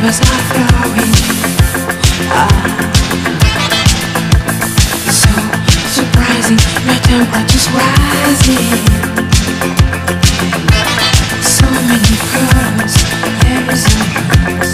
rivers are flowing. Ah, so surprising, my temperature's rising. So many colors, there is a